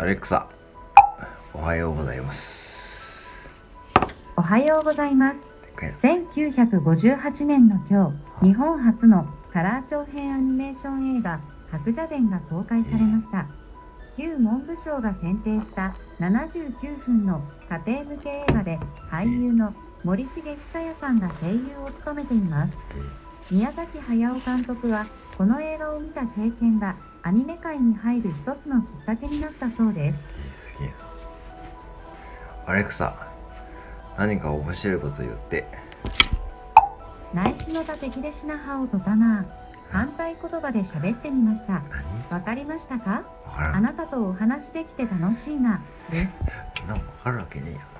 アレクサ、おはようございます。おはようございます。これ1958年の今日、日本初のカラー長編アニメーション映画「白蛇伝」が公開されました。旧文部省が選定した79分の家庭向け映画で俳優の森重久彌さんが声優を務めています。宮崎駿監督はこの映画を見た経験がアニメ界に入る一つのきっかけになったそうです。すげえな。アレクサ、何か面白いこと言って。内視のた敵でしなはおとたな反対言葉で喋ってみました。何？わかりましたか？あなたとお話できて楽しいなです。なんかわかるわけねえやな。